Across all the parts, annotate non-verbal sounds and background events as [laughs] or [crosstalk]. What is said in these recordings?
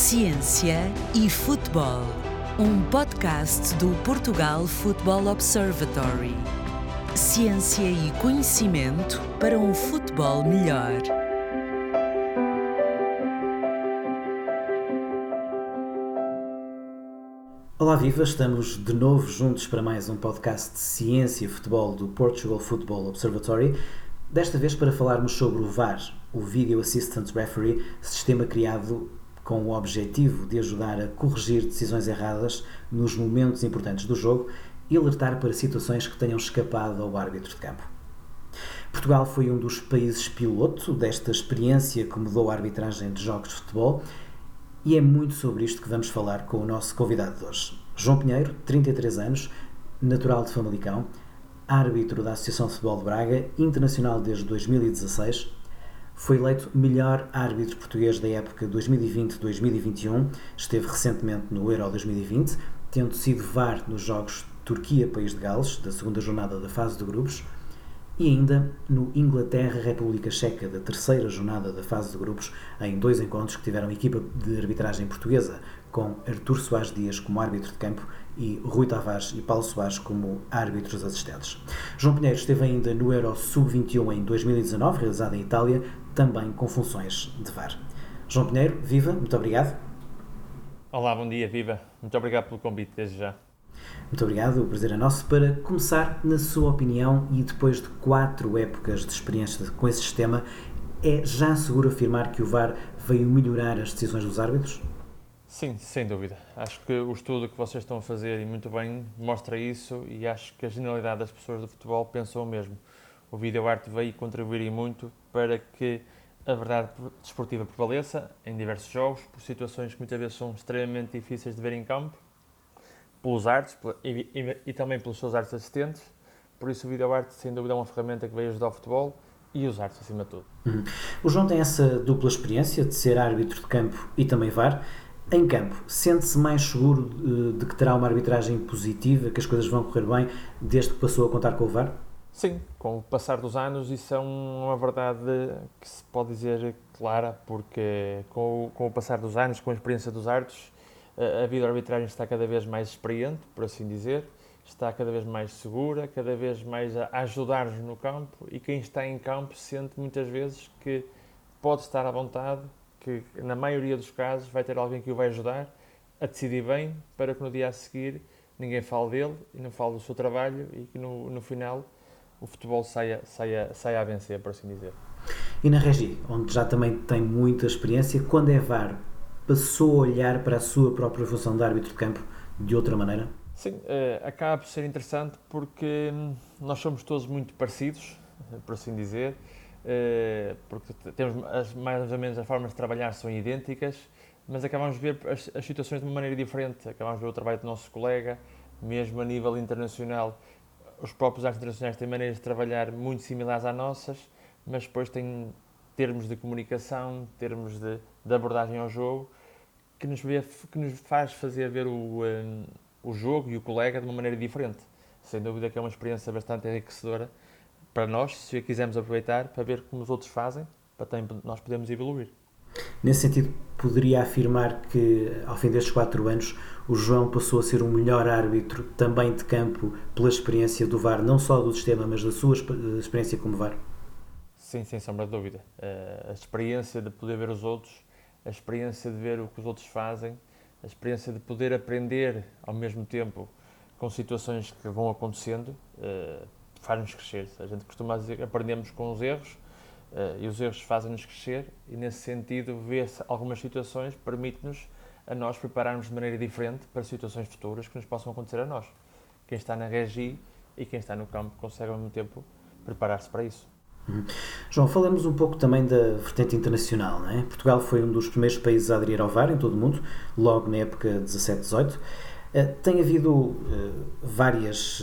Ciência e Futebol, um podcast do Portugal Football Observatory. Ciência e conhecimento para um futebol melhor. Olá, viva! Estamos de novo juntos para mais um podcast de Ciência e Futebol do Portugal Football Observatory. Desta vez para falarmos sobre o VAR, o Video Assistant Referee, sistema criado com o objetivo de ajudar a corrigir decisões erradas nos momentos importantes do jogo e alertar para situações que tenham escapado ao árbitro de campo. Portugal foi um dos países piloto desta experiência que mudou a arbitragem de jogos de futebol e é muito sobre isto que vamos falar com o nosso convidado de hoje. João Pinheiro, 33 anos, natural de Famalicão, árbitro da Associação de Futebol de Braga, internacional desde 2016, foi eleito melhor árbitro português da época 2020-2021, esteve recentemente no Euro 2020, tendo sido VAR nos jogos Turquia-País de Gales, da segunda jornada da fase de grupos, e ainda no Inglaterra-República Checa, da terceira jornada da fase de grupos, em dois encontros que tiveram equipa de arbitragem portuguesa, com Artur Soares Dias como árbitro de campo e Rui Tavares e Paulo Soares como árbitros assistentes. João Pinheiro esteve ainda no Euro Sub-21 em 2019, realizado em Itália, também com funções de VAR. João Pinheiro, viva, muito obrigado. Olá, bom dia, viva. Muito obrigado pelo convite, desde já. Muito obrigado, o prazer é nosso. Para começar, na sua opinião, e depois de quatro épocas de experiência com esse sistema, é já seguro afirmar que o VAR veio melhorar as decisões dos árbitros? Sim, sem dúvida. Acho que o estudo que vocês estão a fazer, e muito bem, mostra isso e acho que a generalidade das pessoas do futebol pensam o mesmo. O vídeo arte veio contribuir muito para que a verdade desportiva prevaleça em diversos jogos, por situações que muitas vezes são extremamente difíceis de ver em campo, pelos artes e, e, e também pelos seus artes assistentes. Por isso, o vídeo arte, sem dúvida, é uma ferramenta que veio ajudar o futebol e os artes acima de tudo. Uhum. O João tem essa dupla experiência de ser árbitro de campo e também VAR. Em campo, sente-se mais seguro de, de que terá uma arbitragem positiva, que as coisas vão correr bem, desde que passou a contar com o VAR? Sim, com o passar dos anos isso é uma verdade que se pode dizer clara, porque com o, com o passar dos anos, com a experiência dos árbitros, a, a vida arbitragem está cada vez mais experiente, por assim dizer, está cada vez mais segura, cada vez mais a ajudar-nos no campo e quem está em campo sente muitas vezes que pode estar à vontade, que na maioria dos casos vai ter alguém que o vai ajudar a decidir bem para que no dia a seguir ninguém fale dele e não fale do seu trabalho e que no, no final o futebol saia, saia, saia a vencer, por assim dizer. E na Regi, onde já também tem muita experiência, quando é VAR, passou a olhar para a sua própria função de árbitro de campo de outra maneira? Sim, uh, acaba por ser interessante porque hum, nós somos todos muito parecidos, por assim dizer, uh, porque temos as, mais ou menos as formas de trabalhar são idênticas, mas acabamos de ver as, as situações de uma maneira diferente, acabamos de ver o trabalho do nosso colega, mesmo a nível internacional, os próprios artes internacionais têm maneiras de trabalhar muito similares às nossas, mas depois têm termos de comunicação, termos de, de abordagem ao jogo, que nos, vê, que nos faz fazer ver o, um, o jogo e o colega de uma maneira diferente. Sem dúvida que é uma experiência bastante enriquecedora para nós, se a quisermos aproveitar, para ver como os outros fazem, para também nós podermos evoluir. Nesse sentido, poderia afirmar que, ao fim destes quatro anos, o João passou a ser o melhor árbitro também de campo pela experiência do VAR, não só do sistema, mas da sua experiência como VAR? Sim, sem sombra de dúvida. Eh, a experiência de poder ver os outros, a experiência de ver o que os outros fazem, a experiência de poder aprender ao mesmo tempo com situações que vão acontecendo, eh, faz-nos crescer. A gente costuma dizer que aprendemos com os erros, e os erros fazem-nos crescer e nesse sentido ver algumas situações permite-nos a nós prepararmos de maneira diferente para situações futuras que nos possam acontecer a nós. Quem está na regi e quem está no campo consegue ao mesmo tempo preparar-se para isso. Uhum. João, falamos um pouco também da vertente internacional. Não é? Portugal foi um dos primeiros países a aderir ao VAR em todo o mundo, logo na época 17-18. Uh, eh, tem havido uh, várias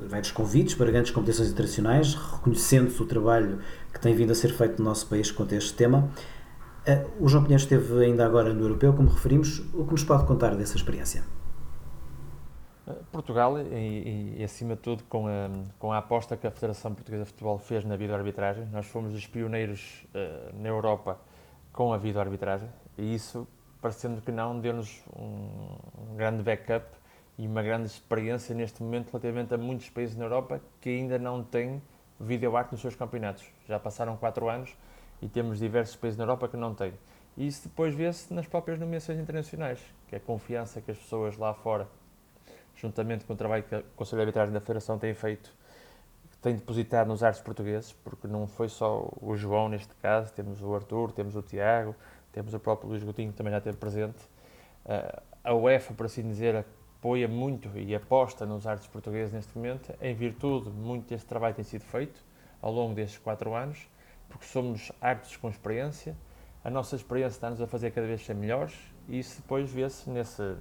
vários convites para grandes competições internacionais, reconhecendo-se o trabalho que tem vindo a ser feito no nosso país quanto a este tema. Eh, o João Pinheiro esteve ainda agora no Europeu, como referimos. O que nos pode contar dessa experiência? Eh, Portugal, e, e, acima de tudo com a, com a aposta que a Federação Portuguesa de Futebol fez na videoarbitragem, nós fomos os pioneiros uh, na Europa com a videoarbitragem e isso parecendo que não, deu-nos um grande backup e uma grande experiência neste momento relativamente a muitos países na Europa que ainda não têm videoarte nos seus campeonatos. Já passaram 4 anos e temos diversos países na Europa que não têm. E isso depois vê-se nas próprias nomeações internacionais, que é a confiança que as pessoas lá fora, juntamente com o trabalho que o Conselho de Arbitragem da Federação tem feito, tem depositado nos artes portugueses, porque não foi só o João neste caso, temos o Arthur, temos o Tiago, temos o próprio Luís Coutinho que também já esteve presente. Uh, a UEFA, por assim dizer, apoia muito e aposta nos artes portugueses neste momento, em virtude muito deste trabalho tem sido feito ao longo destes quatro anos, porque somos árbitros com experiência, a nossa experiência está-nos a fazer cada vez ser melhores e isso depois vê-se nesse,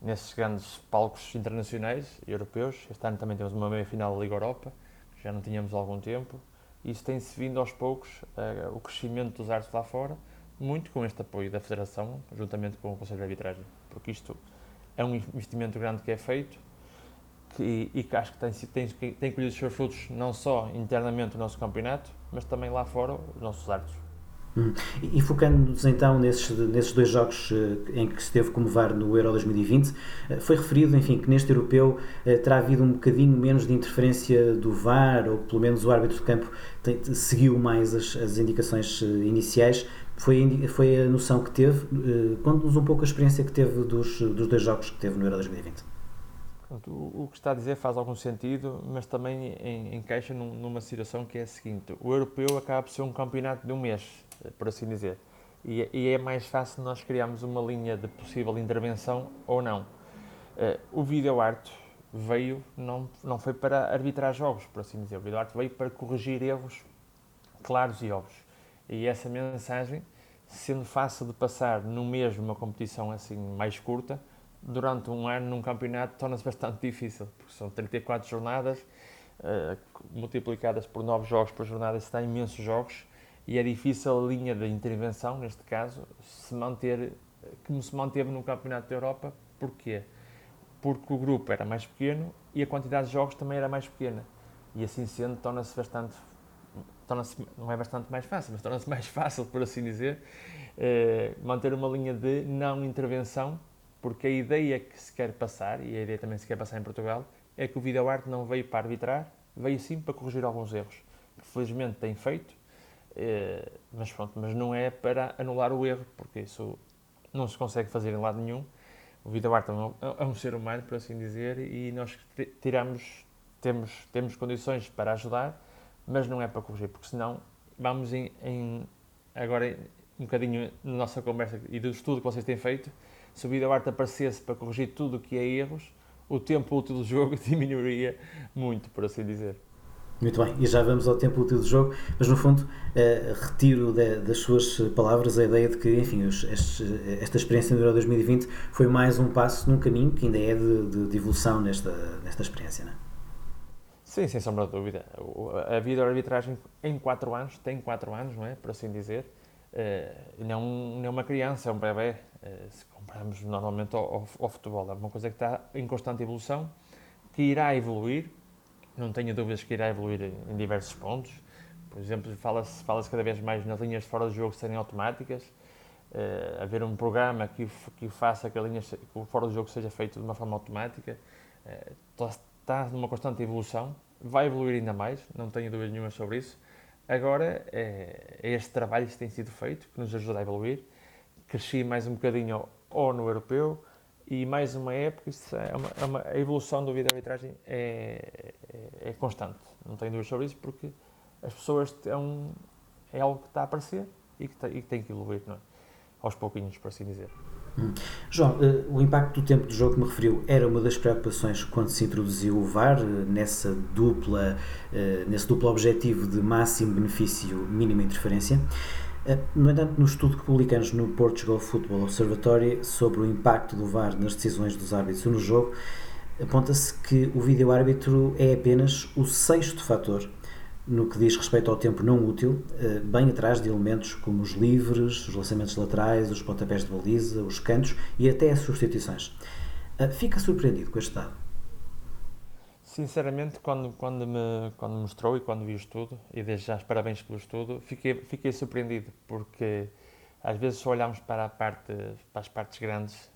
nesses grandes palcos internacionais, europeus. Este ano também temos uma meia-final da Liga Europa, que já não tínhamos há algum tempo. Isso tem-se vindo aos poucos, uh, o crescimento dos artes lá fora, muito com este apoio da Federação, juntamente com o Conselho de Arbitragem, porque isto é um investimento grande que é feito que, e que acho que tem, tem, tem colhido os seus frutos não só internamente no nosso campeonato, mas também lá fora os nossos árbitros. Hum. E focando-nos então nesses, nesses dois jogos eh, em que esteve como VAR no Euro 2020, eh, foi referido, enfim, que neste europeu eh, terá havido um bocadinho menos de interferência do VAR, ou pelo menos o árbitro de campo tem, seguiu mais as, as indicações iniciais. Foi, foi a noção que teve. Conte-nos um pouco a experiência que teve dos, dos dois jogos que teve no Euro 2020. O, o que está a dizer faz algum sentido, mas também encaixa num, numa situação que é a seguinte: o europeu acaba por ser um campeonato de um mês, por assim dizer, e, e é mais fácil nós criarmos uma linha de possível intervenção ou não. Uh, o vídeo arte veio, não, não foi para arbitrar jogos, por assim dizer, o vídeo arte veio para corrigir erros claros e óbvios. E essa mensagem, sendo fácil de passar no mesmo uma competição assim mais curta, durante um ano num campeonato torna-se bastante difícil, porque são 34 jornadas, uh, multiplicadas por 9 jogos por jornada, isso dá imensos jogos, e é difícil a linha de intervenção, neste caso, se manter como se manteve no Campeonato da Europa. Porquê? Porque o grupo era mais pequeno e a quantidade de jogos também era mais pequena. E assim sendo, torna-se bastante. Torna-se, não é bastante mais fácil, mas torna-se mais fácil, por assim dizer, eh, manter uma linha de não intervenção porque a ideia que se quer passar, e a ideia também se quer passar em Portugal, é que o videoarte não veio para arbitrar, veio sim para corrigir alguns erros, felizmente tem feito, eh, mas pronto, mas não é para anular o erro, porque isso não se consegue fazer em lado nenhum. O videoarte é, é um ser humano, por assim dizer, e nós tiramos, temos, temos condições para ajudar, mas não é para corrigir, porque senão vamos em, em agora um bocadinho na nossa conversa e do estudo que vocês têm feito, se o videoarte aparecesse para corrigir tudo o que é erros, o tempo útil do jogo [laughs] diminuiria muito, por assim dizer. Muito bem, e já vamos ao tempo útil do jogo, mas no fundo uh, retiro de, das suas palavras a ideia de que, enfim, os, esta experiência no Euro 2020 foi mais um passo num caminho que ainda é de, de, de evolução nesta, nesta experiência, não é? Sim, sem sombra de dúvida. A vida de arbitragem em 4 anos, tem 4 anos, não é? Por assim dizer, uh, não, não é uma criança, é um bebê. Uh, se comparamos normalmente ao, ao, ao, futebol, é uma coisa que está em constante evolução, que irá evoluir, não tenho dúvidas que irá evoluir em diversos pontos. Por exemplo, fala-se fala cada vez mais nas linhas de fora do jogo serem automáticas, uh, haver um programa que, que faça que, a linha, que o fora do jogo seja feito de uma forma automática. Uh, está numa constante evolução, vai evoluir ainda mais, não tenho dúvidas nenhuma sobre isso. Agora é, este trabalho que tem sido feito que nos ajuda a evoluir. Cresci mais um bocadinho ou no europeu e mais uma época, é uma, é uma, a evolução do vídeo arbitragem é, é, é, constante, não tenho dúvidas sobre isso, porque as pessoas é, um, é algo que está a aparecer e que, está, e que tem que evoluir, não é? aos pouquinhos, por assim dizer. João, uh, o impacto do tempo de jogo que me referiu era uma das preocupações quando se introduziu o VAR, uh, nessa dupla, uh, nesse duplo objetivo de máximo benefício, mínima interferência. No entanto, no estudo que publicamos no Portugal Football Observatory sobre o impacto do VAR nas decisões dos árbitros no jogo, aponta-se que o vídeo-árbitro é apenas o sexto fator no que diz respeito ao tempo não útil, eh, bem atrás de elementos como os livres, os lançamentos laterais, os pontapés de baliza, os cantos e até as substituições. Eh, fica surpreendido com este dado? Sinceramente, quando, quando, me, quando mostrou e quando vi o estudo, e desde já os parabéns pelo estudo, fiquei, fiquei surpreendido, porque às vezes só olhamos para, parte, para as partes grandes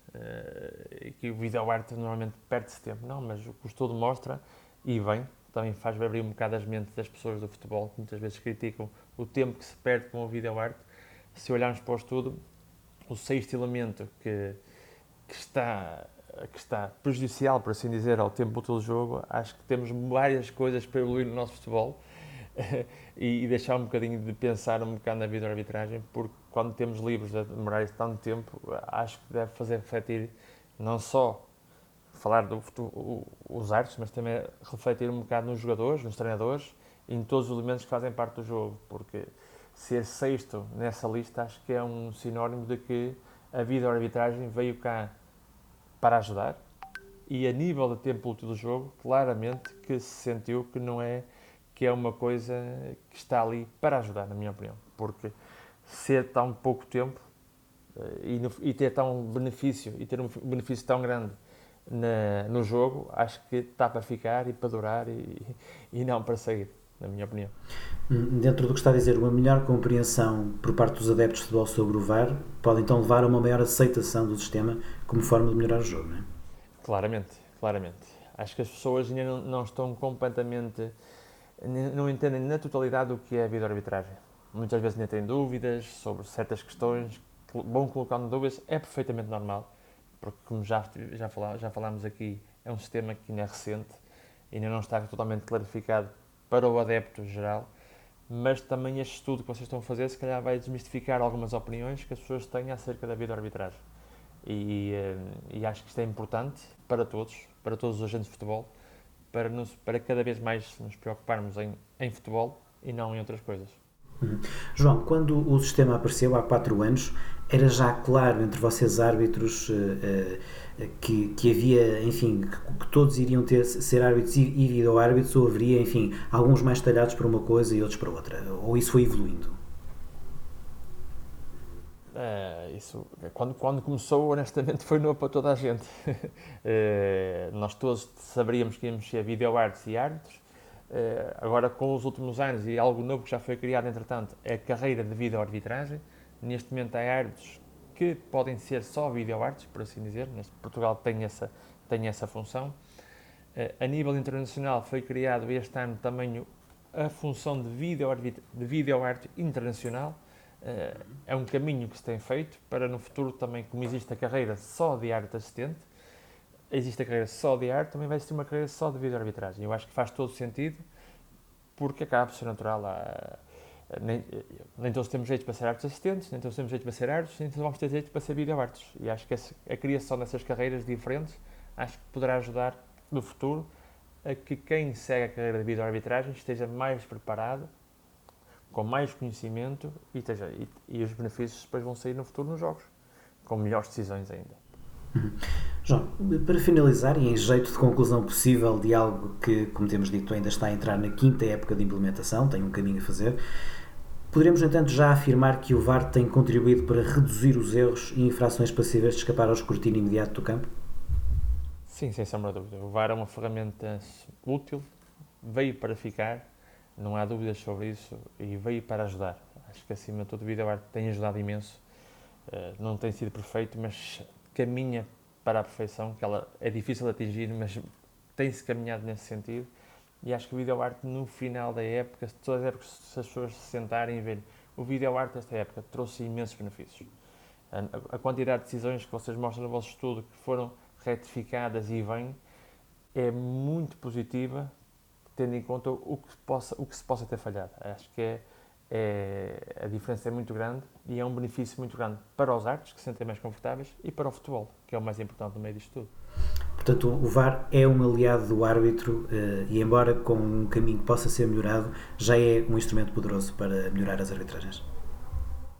e que o vídeo arte normalmente perde-se tempo. Não, mas o que o estudo mostra, e bem, também faz abrir um bocado as mentes das pessoas do futebol, que muitas vezes criticam o tempo que se perde com o vídeo arte. Se olharmos para o estudo, o sexto elemento que, que, está, que está prejudicial, por assim dizer, ao tempo útil do jogo, acho que temos várias coisas para evoluir no nosso futebol [laughs] e, e, deixar um bocadinho de pensar um bocado na vida arbitragem, porque quando temos livros a demorar tanto tempo, acho que deve fazer refletir não só falar do, árbitros, mas também refletir um bocado nos jogadores, nos treinadores e em todos os elementos que fazem parte do jogo, porque ser sexto nessa lista acho que é um sinónimo de que a vida arbitragem veio cá para ajudar e a nível de tempo útil do jogo, claramente que se sentiu que não é que é uma coisa que está ali para ajudar, na minha opinião, porque ser tão pouco tempo eh, e, no, e, ter tão benefício e ter um benefício tão grande na, no jogo, acho que está para ficar e para durar e, e não para sair, na minha opinião. Hum, dentro do que está a dizer, uma melhor compreensão por parte dos adeptos de futebol sobre o VAR pode então levar a uma maior aceitação do sistema como forma de melhorar o jogo, não é? Claramente, claramente. Acho que as pessoas ainda não, não estão completamente. não entendem na totalidade o que é a vida arbitragem muitas vezes ainda têm dúvidas sobre certas questões, vão colocando dúvidas, é perfeitamente normal, porque como já, já, falá, já falámos aqui, é um sistema que ainda é recente, ainda não está totalmente clarificado para o adepto geral, mas também este estudo que vocês estão a fazer, se calhar vai desmistificar algumas opiniões que as pessoas têm acerca da vida arbitragem. E, eh, e, acho que isto é importante para todos, para todos os agentes de futebol, para, nos, para cada vez mais nos preocuparmos em, em futebol e não em outras coisas. Uhum. João, quando o sistema apareceu há quatro anos, era já claro entre vocês árbitros uh, uh, que, que havia, enfim, que, todos iriam ter ser árbitros e, e vídeo-árbitros, ou haveria, enfim, alguns mais talhados para uma coisa e outros para outra? Ou isso foi evoluindo? É, isso, quando, quando começou, honestamente, [laughs] foi novo para toda a gente. é, [laughs] nós todos saberíamos que íamos ser vídeo-árbitros e árbitros, eh, agora, com os últimos anos e algo novo que já foi criado, entretanto, é a carreira de vídeo-arbitragem. Neste momento, há árbitros que podem ser só vídeo-árbitros, por assim dizer. Neste, Portugal tem essa, tem essa função. Eh, a nível internacional, foi criado este ano também a função de vídeo-árbitro vídeo internacional. Eh, é um caminho que se tem feito para no futuro também, como existe a carreira só de árbitro assistente, existe a carreira só de arte, também vai existir uma carreira só de vídeo-arbitragem. Eu acho que faz todo sentido, porque acaba por ser natural. Há, nem, nem todos temos jeito para ser artes assistentes, nem todos temos jeito para ser artes, nem todos vamos ter jeito para ser vídeo-artes. E acho que essa, a criação dessas carreiras diferentes, acho que poderá ajudar no futuro a que quem segue a carreira de vídeo-arbitragem esteja mais preparado, com mais conhecimento e, esteja, e, e os benefícios depois vão sair no futuro nos jogos, com melhores decisões ainda. João, para finalizar e em jeito de conclusão possível de algo que, como temos dito, ainda está a entrar na quinta época de implementação, tem um caminho a fazer, poderemos, no entanto, já afirmar que o VAR tem contribuído para reduzir os erros e infrações passíveis de escapar ao escrutínio imediato do campo? Sim, sem sombra de dúvida. O VAR é uma ferramenta útil, veio para ficar, não há dúvidas sobre isso, e veio para ajudar. Acho que, acima de tudo, o VAR tem ajudado imenso. Eh, não tem sido perfeito, mas caminha para a perfeição, que ela é difícil de atingir, mas tem-se caminhado nesse sentido. E acho que o videoarte no final da época, se todas as épocas, se as pessoas se sentarem e verem, o videoarte desta época trouxe imensos benefícios. A, a, quantidade de decisões que vocês mostram no vosso estudo que foram retificadas e vêm é muito positiva, tendo em conta o que, possa, o que se possa ter falhado. Acho que é é, a diferença é muito grande e é um benefício muito grande para os artes, que se sentem mais confortáveis, e para o futebol, que é o mais importante no meio disto tudo. Portanto, o VAR é um aliado do árbitro uh, e, embora com um caminho que possa ser melhorado, já é um instrumento poderoso para melhorar as arbitragens.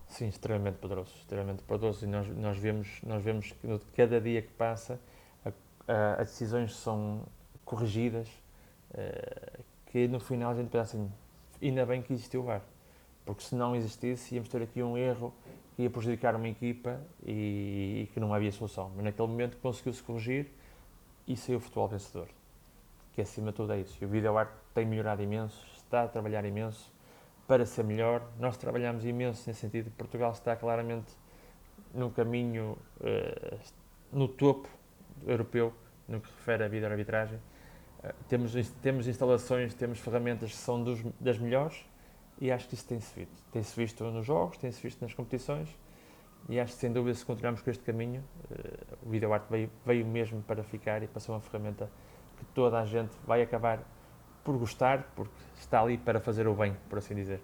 Sim, extremamente poderoso, extremamente poderoso. E nós, nós, vemos, nós vemos que cada dia que passa as decisões são corrigidas, uh, que no final a gente pensa assim, ainda bem que existiu o VAR porque se não existisse íamos ter aqui um erro que ia prejudicar uma equipa e, e que não havia solução. Mas naquele momento conseguiu-se corrigir e saiu o futebol vencedor, que acima de tudo é isso. E o vídeo arte tem melhorado imenso, está a trabalhar imenso para ser melhor. Nós trabalhamos imenso nesse sentido. Portugal está claramente num caminho uh, no topo europeu no que refere à vida arbitragem. Uh, temos, temos instalações, temos ferramentas que são dos, das melhores e acho que isso tem-se visto. Tem-se visto nos jogos, tem-se visto nas competições e acho que sem dúvida se continuarmos com este caminho, uh, o videoarte veio, veio mesmo para ficar e para ser uma ferramenta que toda a gente vai acabar por gostar, porque está ali para fazer o bem, por assim dizer.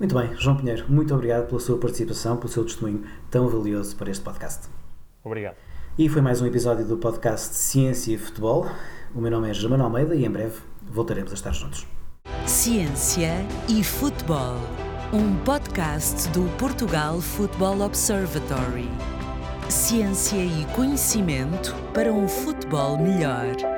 Muito bem, João Pinheiro, muito obrigado pela sua participação, pelo seu testemunho tão valioso para este podcast. Obrigado. E foi mais um episódio do podcast Ciência e Futebol. O meu nome é Germano Almeida e em breve voltaremos a estar juntos. Ciência e Futebol, um podcast do Portugal Football Observatory. Ciência e conhecimento para um futebol melhor.